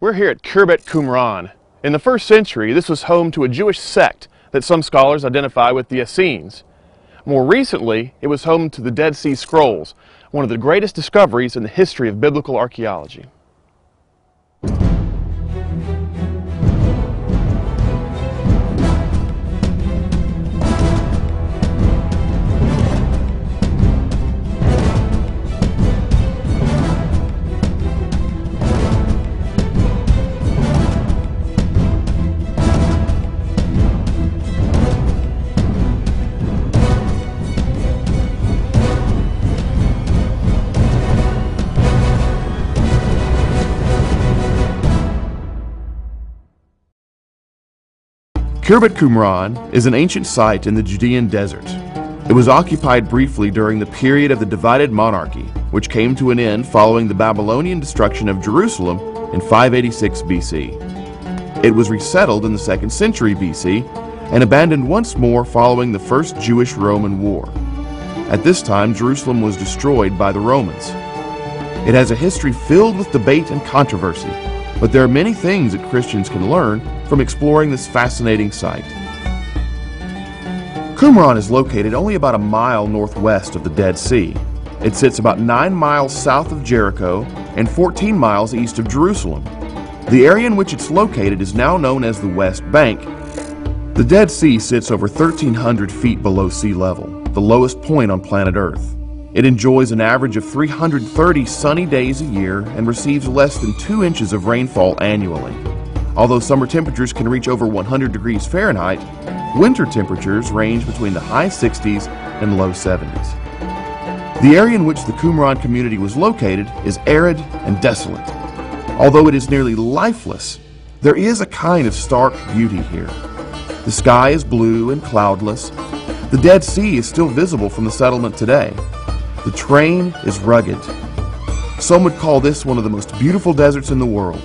We're here at Khirbet Qumran. In the first century, this was home to a Jewish sect that some scholars identify with the Essenes. More recently, it was home to the Dead Sea Scrolls, one of the greatest discoveries in the history of biblical archaeology. Khirbet Qumran is an ancient site in the Judean desert. It was occupied briefly during the period of the divided monarchy, which came to an end following the Babylonian destruction of Jerusalem in 586 BC. It was resettled in the 2nd century BC and abandoned once more following the First Jewish-Roman War. At this time, Jerusalem was destroyed by the Romans. It has a history filled with debate and controversy, but there are many things that Christians can learn from exploring this fascinating site. Qumran is located only about a mile northwest of the Dead Sea. It sits about 9 miles south of Jericho and 14 miles east of Jerusalem. The area in which it's located is now known as the West Bank. The Dead Sea sits over 1,300 feet below sea level, the lowest point on planet Earth. It enjoys an average of 330 sunny days a year and receives less than 2 inches of rainfall annually. Although summer temperatures can reach over 100 degrees Fahrenheit, winter temperatures range between the high 60s and low 70s. The area in which the Qumran community was located is arid and desolate. Although it is nearly lifeless, there is a kind of stark beauty here. The sky is blue and cloudless. The Dead Sea is still visible from the settlement today. The terrain is rugged. Some would call this one of the most beautiful deserts in the world,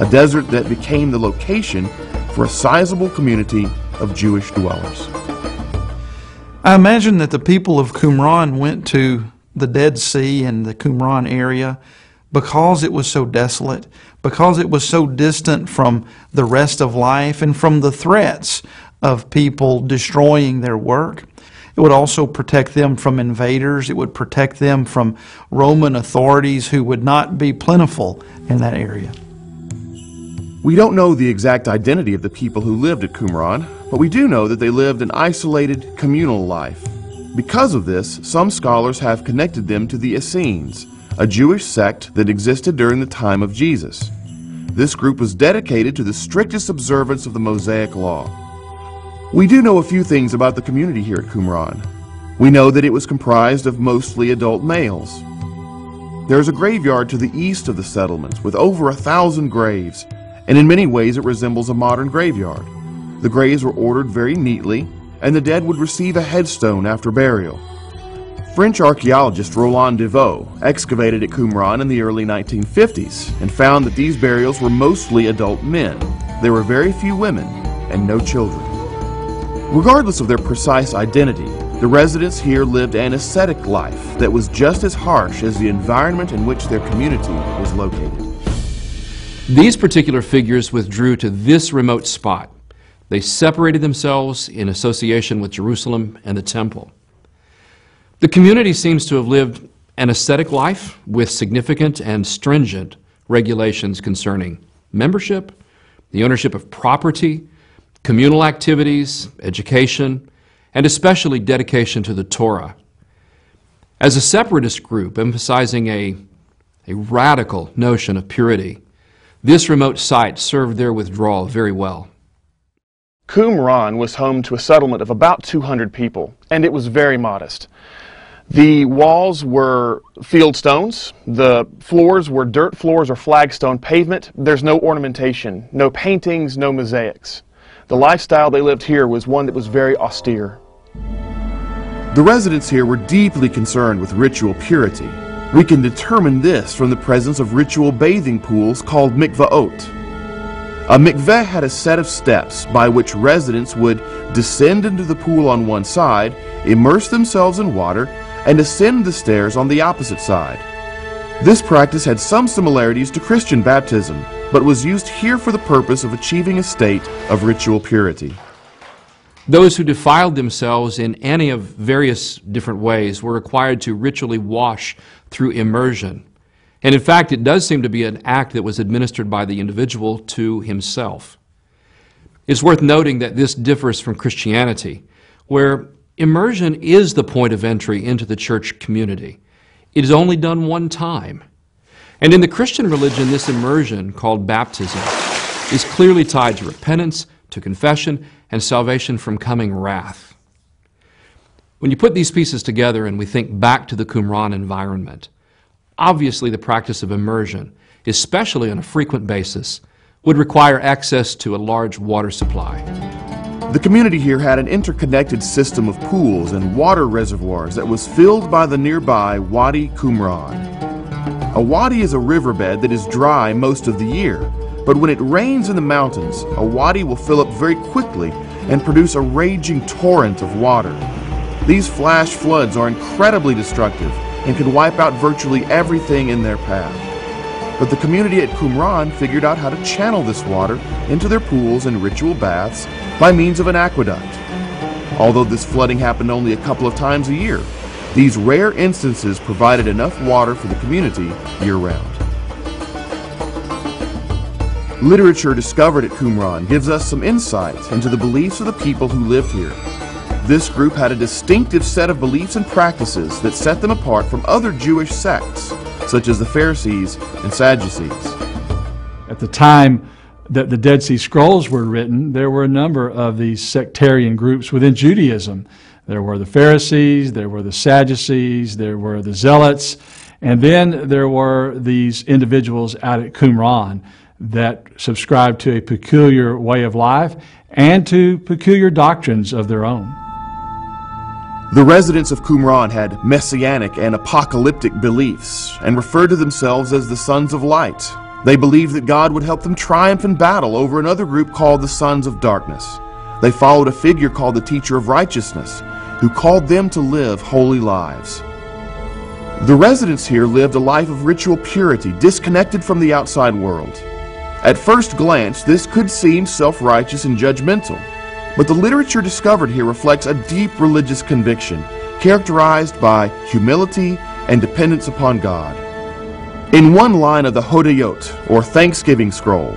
a desert that became the location for a sizable community of Jewish dwellers. I imagine that the people of Qumran went to the Dead Sea and the Qumran area because it was so desolate, because it was so distant from the rest of life and from the threats of people destroying their work. It would also protect them from invaders. It would protect them from Roman authorities who would not be plentiful in that area. We don't know the exact identity of the people who lived at Qumran, but we do know that they lived an isolated, communal life. Because of this, some scholars have connected them to the Essenes, a Jewish sect that existed during the time of Jesus. This group was dedicated to the strictest observance of the Mosaic Law. We do know a few things about the community here at Qumran. We know that it was comprised of mostly adult males. There is a graveyard to the east of the settlement with over a thousand graves, and in many ways it resembles a modern graveyard. The graves were ordered very neatly, and the dead would receive a headstone after burial. French archaeologist Roland de Vaux excavated at Qumran in the early 1950s and found that these burials were mostly adult men. There were very few women and no children. Regardless of their precise identity, the residents here lived an ascetic life that was just as harsh as the environment in which their community was located. These particular figures withdrew to this remote spot. They separated themselves in association with Jerusalem and the temple. The community seems to have lived an ascetic life with significant and stringent regulations concerning membership, the ownership of property, communal activities, education, and especially dedication to the Torah. As a separatist group emphasizing a, a radical notion of purity, this remote site served their withdrawal very well. Qumran was home to a settlement of about 200 people, and it was very modest. The walls were field stones. The floors were dirt floors or flagstone pavement. There's no ornamentation, no paintings, no mosaics. The lifestyle they lived here was one that was very austere. The residents here were deeply concerned with ritual purity. We can determine this from the presence of ritual bathing pools called mikvaot. A mikveh had a set of steps by which residents would descend into the pool on one side, immerse themselves in water, and ascend the stairs on the opposite side. This practice had some similarities to Christian baptism, but was used here for the purpose of achieving a state of ritual purity. Those who defiled themselves in any of various different ways were required to ritually wash through immersion. And in fact, it does seem to be an act that was administered by the individual to himself. It's worth noting that this differs from Christianity, where immersion is the point of entry into the church community. It is only done one time. And in the Christian religion, this immersion, called baptism, is clearly tied to repentance, to confession, and salvation from coming wrath. When you put these pieces together and we think back to the Qumran environment, obviously the practice of immersion, especially on a frequent basis, would require access to a large water supply. The community here had an interconnected system of pools and water reservoirs that was filled by the nearby Wadi Qumran. A wadi is a riverbed that is dry most of the year, but when it rains in the mountains, a wadi will fill up very quickly and produce a raging torrent of water. These flash floods are incredibly destructive and can wipe out virtually everything in their path. But the community at Qumran figured out how to channel this water into their pools and ritual baths by means of an aqueduct. Although this flooding happened only a couple of times a year, these rare instances provided enough water for the community year round. Literature discovered at Qumran gives us some insight into the beliefs of the people who lived here. This group had a distinctive set of beliefs and practices that set them apart from other Jewish sects, such as the Pharisees and Sadducees. At the time that the Dead Sea Scrolls were written, there were a number of these sectarian groups within Judaism. There were the Pharisees, there were the Sadducees, there were the Zealots, and then there were these individuals out at Qumran that subscribed to a peculiar way of life and to peculiar doctrines of their own. The residents of Qumran had messianic and apocalyptic beliefs and referred to themselves as the sons of light. They believed that God would help them triumph in battle over another group called the sons of darkness. They followed a figure called the teacher of righteousness, who called them to live holy lives. The residents here lived a life of ritual purity, disconnected from the outside world. At first glance, this could seem self righteous and judgmental, but the literature discovered here reflects a deep religious conviction, characterized by humility and dependence upon God. In one line of the Hodayot, or Thanksgiving Scroll,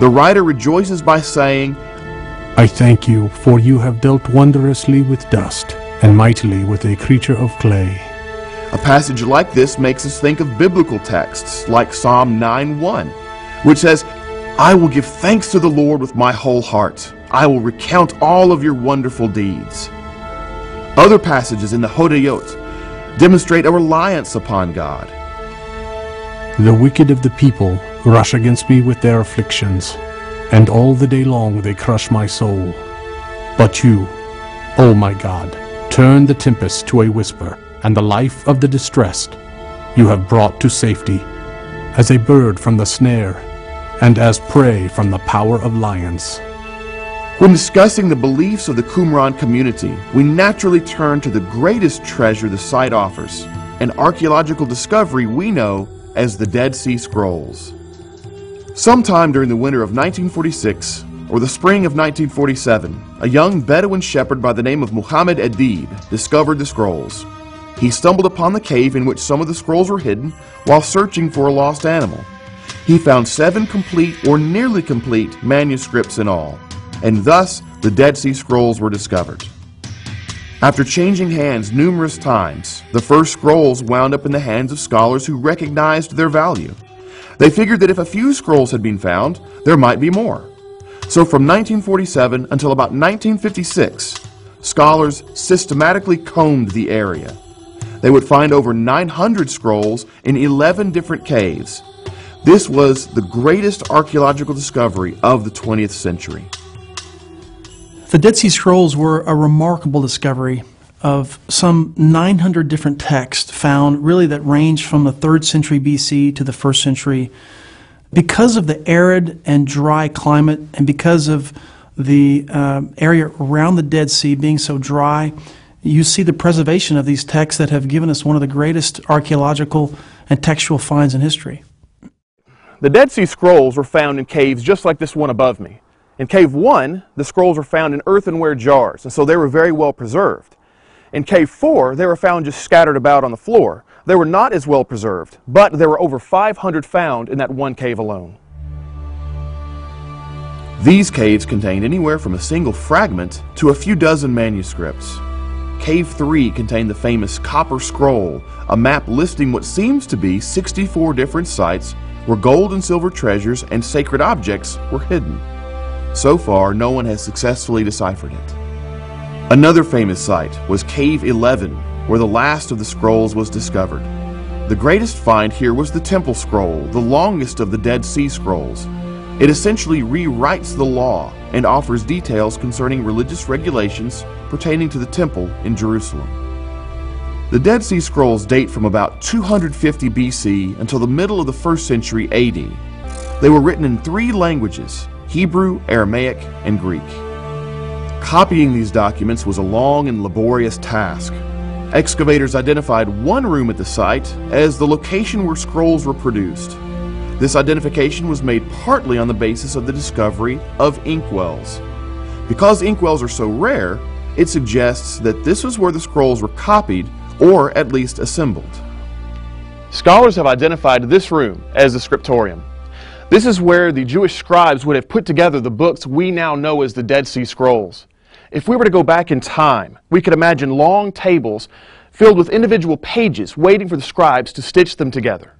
the writer rejoices by saying, I thank you, for you have dealt wondrously with dust, and mightily with a creature of clay. A passage like this makes us think of biblical texts like Psalm 9:1, which says, I will give thanks to the Lord with my whole heart. I will recount all of your wonderful deeds. Other passages in the Hodayot demonstrate a reliance upon God. The wicked of the people rush against me with their afflictions, and all the day long they crush my soul. But you, O my God, turn the tempest to a whisper, and the life of the distressed you have brought to safety, as a bird from the snare, and as prey from the power of lions. When discussing the beliefs of the Qumran community, we naturally turn to the greatest treasure the site offers, an archaeological discovery we know as the Dead Sea Scrolls. Sometime during the winter of 1946 or the spring of 1947, a young Bedouin shepherd by the name of Muhammad Adib discovered the scrolls. He stumbled upon the cave in which some of the scrolls were hidden while searching for a lost animal. He found seven complete or nearly complete manuscripts in all, and thus the Dead Sea Scrolls were discovered. After changing hands numerous times, the first scrolls wound up in the hands of scholars who recognized their value. They figured that if a few scrolls had been found, there might be more. So from 1947 until about 1956, scholars systematically combed the area. They would find over 900 scrolls in 11 different caves. This was the greatest archaeological discovery of the 20th century. The Dead Sea Scrolls were a remarkable discovery of some 900 different texts found really that range from the 3rd century BC to the 1st century. Because of the arid and dry climate and because of the uh, area around the Dead Sea being so dry, you see the preservation of these texts that have given us one of the greatest archaeological and textual finds in history. The Dead Sea Scrolls were found in caves just like this one above me. In Cave 1, the scrolls were found in earthenware jars, and so they were very well preserved. In Cave 4, they were found just scattered about on the floor. They were not as well preserved, but there were over 500 found in that one cave alone. These caves contained anywhere from a single fragment to a few dozen manuscripts. Cave 3 contained the famous Copper Scroll, a map listing what seems to be 64 different sites where gold and silver treasures and sacred objects were hidden. So far, no one has successfully deciphered it. Another famous site was Cave 11, where the last of the scrolls was discovered. The greatest find here was the Temple Scroll, the longest of the Dead Sea Scrolls. It essentially rewrites the law and offers details concerning religious regulations pertaining to the temple in Jerusalem. The Dead Sea Scrolls date from about 250 BC until the middle of the first century AD. They were written in three languages Hebrew, Aramaic, and Greek. Copying these documents was a long and laborious task. Excavators identified one room at the site as the location where scrolls were produced. This identification was made partly on the basis of the discovery of inkwells. Because inkwells are so rare, it suggests that this was where the scrolls were copied or at least assembled. Scholars have identified this room as the scriptorium. This is where the Jewish scribes would have put together the books we now know as the Dead Sea Scrolls. If we were to go back in time, we could imagine long tables filled with individual pages waiting for the scribes to stitch them together.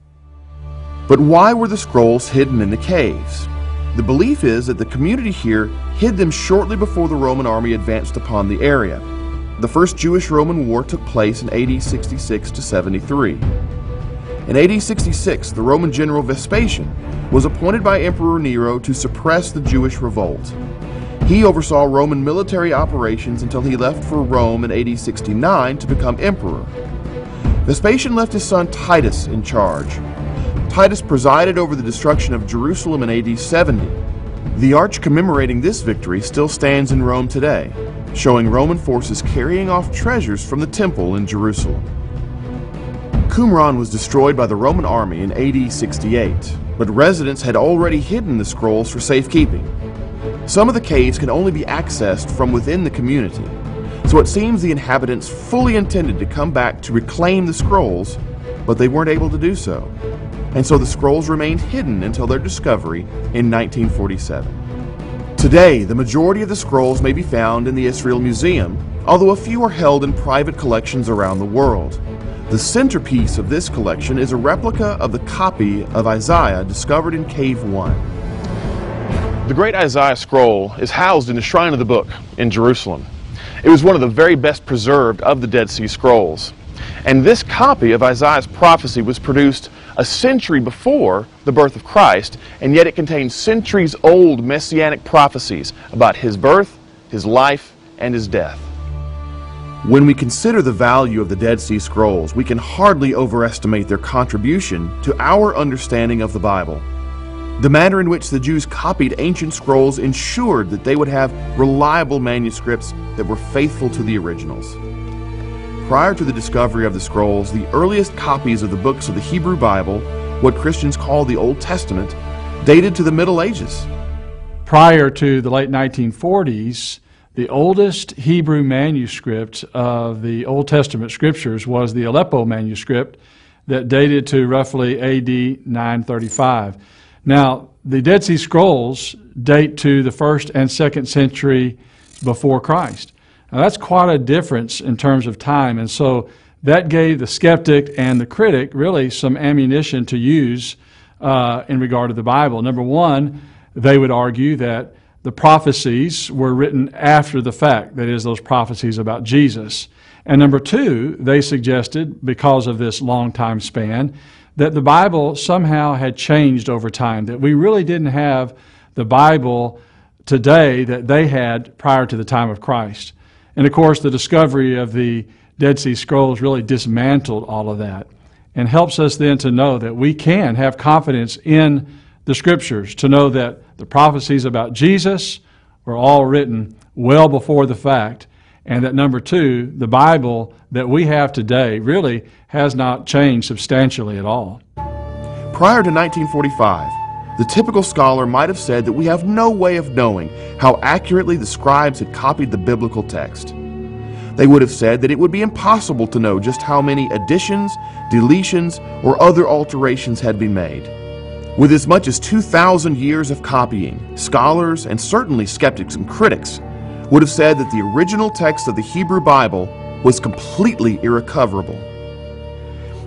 But why were the scrolls hidden in the caves? The belief is that the community here hid them shortly before the Roman army advanced upon the area. The First Jewish Roman War took place in AD 66 to 73. In AD 66, the Roman general Vespasian was appointed by Emperor Nero to suppress the Jewish revolt. He oversaw Roman military operations until he left for Rome in AD 69 to become emperor. Vespasian left his son Titus in charge. Titus presided over the destruction of Jerusalem in AD 70. The arch commemorating this victory still stands in Rome today, showing Roman forces carrying off treasures from the temple in Jerusalem. Qumran was destroyed by the Roman army in AD 68, but residents had already hidden the scrolls for safekeeping. Some of the caves can only be accessed from within the community, so it seems the inhabitants fully intended to come back to reclaim the scrolls, but they weren't able to do so. And so the scrolls remained hidden until their discovery in 1947. Today, the majority of the scrolls may be found in the Israel Museum, although a few are held in private collections around the world. The centerpiece of this collection is a replica of the copy of Isaiah discovered in Cave 1. The Great Isaiah Scroll is housed in the Shrine of the Book in Jerusalem. It was one of the very best preserved of the Dead Sea Scrolls. And this copy of Isaiah's prophecy was produced a century before the birth of Christ, and yet it contains centuries old messianic prophecies about his birth, his life, and his death. When we consider the value of the Dead Sea Scrolls, we can hardly overestimate their contribution to our understanding of the Bible. The manner in which the Jews copied ancient scrolls ensured that they would have reliable manuscripts that were faithful to the originals. Prior to the discovery of the scrolls, the earliest copies of the books of the Hebrew Bible, what Christians call the Old Testament, dated to the Middle Ages. Prior to the late 1940s, the oldest Hebrew manuscript of the Old Testament scriptures was the Aleppo manuscript that dated to roughly AD 935. Now, the Dead Sea Scrolls date to the first and second century before Christ. Now, that's quite a difference in terms of time, and so that gave the skeptic and the critic really some ammunition to use uh, in regard to the Bible. Number one, they would argue that the prophecies were written after the fact, that is, those prophecies about Jesus. And number two, they suggested, because of this long time span, that the Bible somehow had changed over time, that we really didn't have the Bible today that they had prior to the time of Christ. And of course, the discovery of the Dead Sea Scrolls really dismantled all of that and helps us then to know that we can have confidence in the Scriptures, to know that the prophecies about Jesus were all written well before the fact, and that number two, the Bible that we have today really has not changed substantially at all. Prior to 1945, the typical scholar might have said that we have no way of knowing how accurately the scribes had copied the biblical text. They would have said that it would be impossible to know just how many additions, deletions, or other alterations had been made. With as much as 2,000 years of copying, scholars, and certainly skeptics and critics, would have said that the original text of the Hebrew Bible was completely irrecoverable.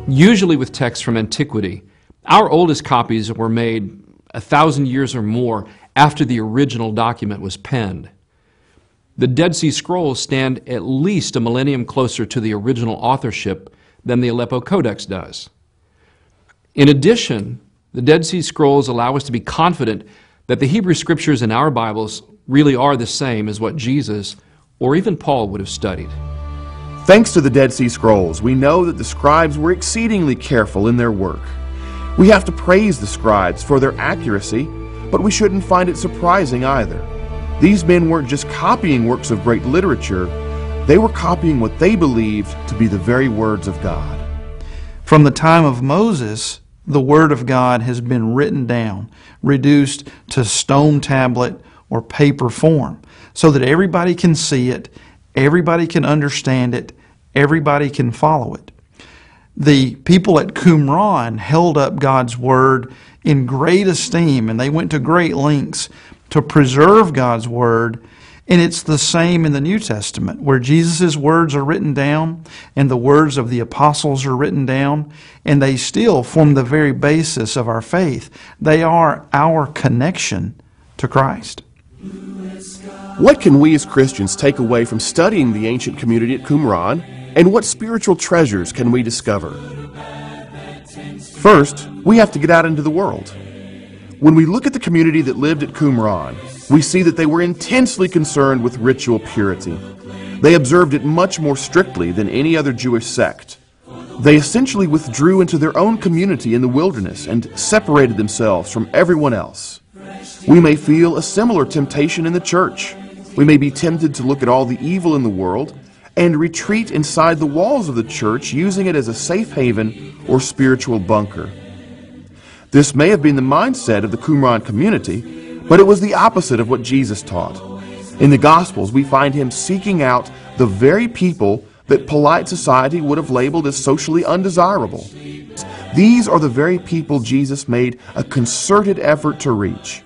Usually, with texts from antiquity, our oldest copies were made a thousand years or more after the original document was penned. The Dead Sea Scrolls stand at least a millennium closer to the original authorship than the Aleppo Codex does. In addition, the Dead Sea Scrolls allow us to be confident that the Hebrew Scriptures in our Bibles really are the same as what Jesus or even Paul would have studied. Thanks to the Dead Sea Scrolls, we know that the scribes were exceedingly careful in their work. We have to praise the scribes for their accuracy, but we shouldn't find it surprising either. These men weren't just copying works of great literature, they were copying what they believed to be the very words of God. From the time of Moses, the Word of God has been written down, reduced to stone tablet or paper form, so that everybody can see it, everybody can understand it, everybody can follow it. The people at Qumran held up God's Word in great esteem, and they went to great lengths to preserve God's Word. And it's the same in the New Testament, where Jesus' words are written down and the words of the apostles are written down, and they still form the very basis of our faith. They are our connection to Christ. What can we as Christians take away from studying the ancient community at Qumran, and what spiritual treasures can we discover? First, we have to get out into the world. When we look at the community that lived at Qumran, we see that they were intensely concerned with ritual purity. They observed it much more strictly than any other Jewish sect. They essentially withdrew into their own community in the wilderness and separated themselves from everyone else. We may feel a similar temptation in the church. We may be tempted to look at all the evil in the world and retreat inside the walls of the church, using it as a safe haven or spiritual bunker. This may have been the mindset of the Qumran community, but it was the opposite of what Jesus taught. In the Gospels, we find him seeking out the very people that polite society would have labeled as socially undesirable. These are the very people Jesus made a concerted effort to reach.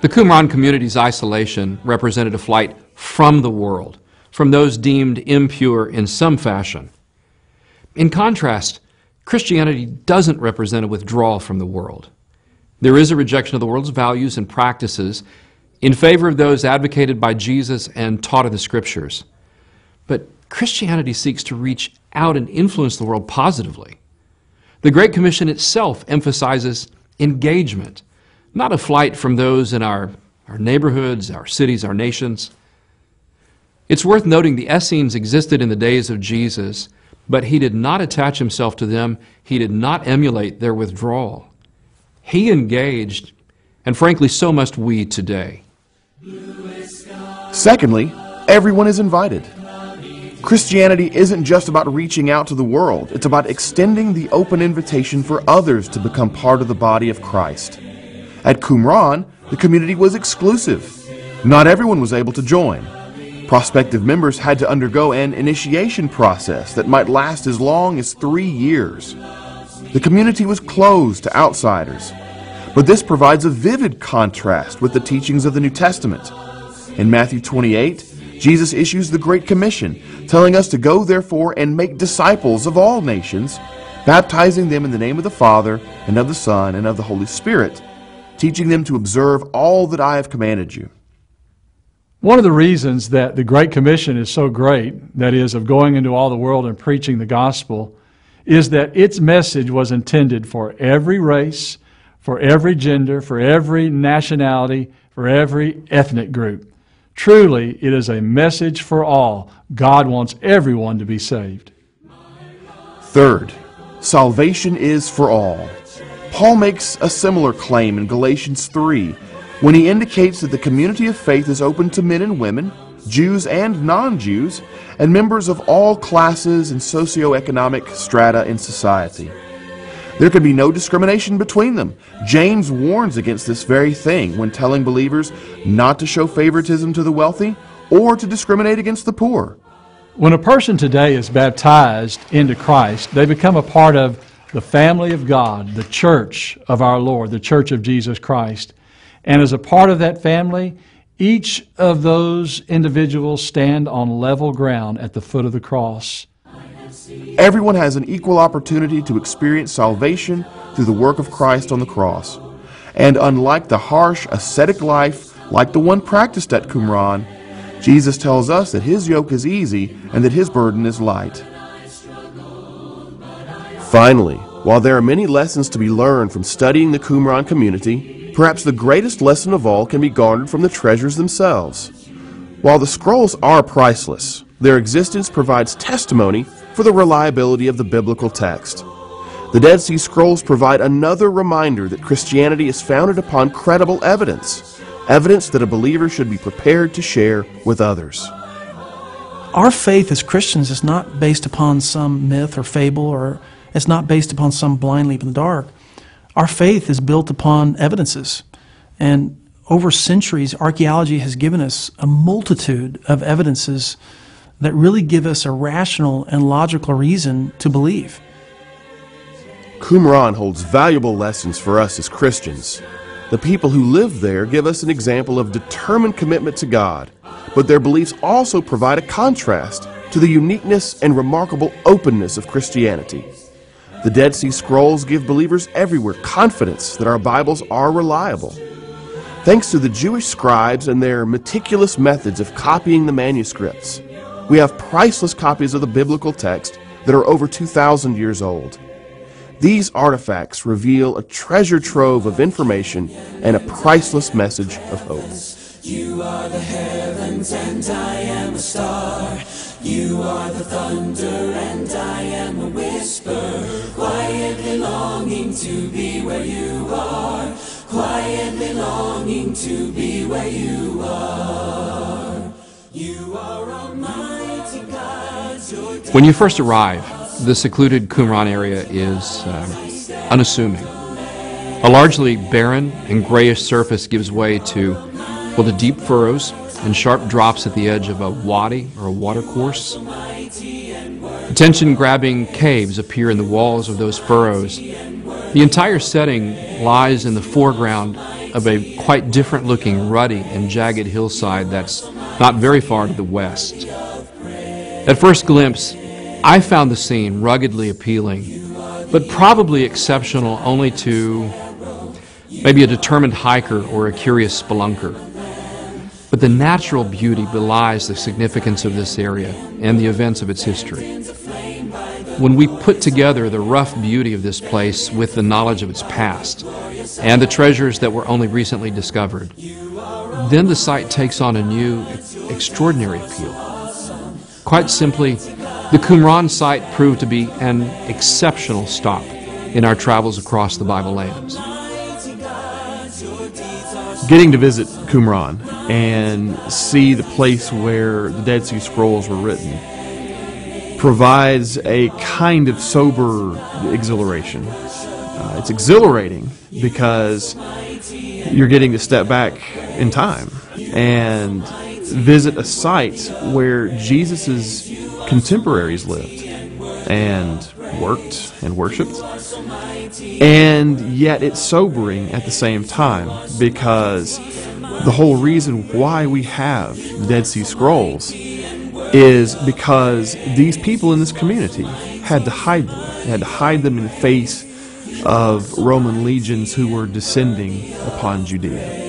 The Qumran community's isolation represented a flight from the world, from those deemed impure in some fashion. In contrast, Christianity doesn't represent a withdrawal from the world. There is a rejection of the world's values and practices in favor of those advocated by Jesus and taught in the Scriptures. But Christianity seeks to reach out and influence the world positively. The Great Commission itself emphasizes engagement, not a flight from those in our, our neighborhoods, our cities, our nations. It's worth noting the Essenes existed in the days of Jesus but he did not attach himself to them. He did not emulate their withdrawal. He engaged, and frankly, so must we today. Secondly, everyone is invited. Christianity isn't just about reaching out to the world, it's about extending the open invitation for others to become part of the body of Christ. At Qumran, the community was exclusive. Not everyone was able to join. Prospective members had to undergo an initiation process that might last as long as three years. The community was closed to outsiders, but this provides a vivid contrast with the teachings of the New Testament. In Matthew 28, Jesus issues the Great Commission, telling us to go therefore and make disciples of all nations, baptizing them in the name of the Father, and of the Son, and of the Holy Spirit, teaching them to observe all that I have commanded you. One of the reasons that the Great Commission is so great, that is, of going into all the world and preaching the gospel, is that its message was intended for every race, for every gender, for every nationality, for every ethnic group. Truly, it is a message for all. God wants everyone to be saved. Third, salvation is for all. Paul makes a similar claim in Galatians 3 when he indicates that the community of faith is open to men and women, Jews and non Jews, and members of all classes and socioeconomic strata in society. There can be no discrimination between them. James warns against this very thing when telling believers not to show favoritism to the wealthy or to discriminate against the poor. When a person today is baptized into Christ, they become a part of the family of God, the church of our Lord, the church of Jesus Christ. And as a part of that family, each of those individuals stand on level ground at the foot of the cross. Everyone has an equal opportunity to experience salvation through the work of Christ on the cross. And unlike the harsh, ascetic life like the one practiced at Qumran, Jesus tells us that his yoke is easy and that his burden is light. Finally, while there are many lessons to be learned from studying the Qumran community, perhaps the greatest lesson of all can be garnered from the treasures themselves. While the scrolls are priceless, their existence provides testimony for the reliability of the biblical text. The Dead Sea Scrolls provide another reminder that Christianity is founded upon credible evidence, evidence that a believer should be prepared to share with others. Our faith as Christians is not based upon some myth or fable, or it's not based upon some blind leap in the dark. Our faith is built upon evidences. And over centuries, archaeology has given us a multitude of evidences that really give us a rational and logical reason to believe. Qumran holds valuable lessons for us as Christians. The people who live there give us an example of determined commitment to God, but their beliefs also provide a contrast to the uniqueness and remarkable openness of Christianity. The Dead Sea Scrolls give believers everywhere confidence that our Bibles are reliable. Thanks to the Jewish scribes and their meticulous methods of copying the manuscripts, we have priceless copies of the biblical text that are over 2,000 years old. These artifacts reveal a treasure trove of information and a priceless message of hope. You are the heavens and I am a star. You are the thunder and I am a whisper. Quietly longing to be where you are. Quietly longing to be where you are. You are Almighty God. When you first arrive, the secluded Qumran area is uh, unassuming. A largely barren and grayish surface gives way to, well, the deep furrows and sharp drops at the edge of a wadi or a watercourse. Attention grabbing caves appear in the walls of those furrows. The entire setting lies in the foreground of a quite different looking ruddy and jagged hillside that's not very far to the west. At first glimpse, I found the scene ruggedly appealing, but probably exceptional only to maybe a determined hiker or a curious spelunker. But the natural beauty belies the significance of this area and the events of its history. When we put together the rough beauty of this place with the knowledge of its past and the treasures that were only recently discovered, then the site takes on a new, extraordinary appeal. Quite simply, the Qumran site proved to be an exceptional stop in our travels across the Bible lands. Getting to visit Qumran and see the place where the Dead Sea Scrolls were written provides a kind of sober exhilaration. Uh, it's exhilarating because you're getting to step back in time and visit a site where Jesus' contemporaries lived and worked and worshiped. And yet it's sobering at the same time because the whole reason why we have Dead Sea Scrolls is because these people in this community had to hide them. They had to hide them in the face of Roman legions who were descending upon Judea.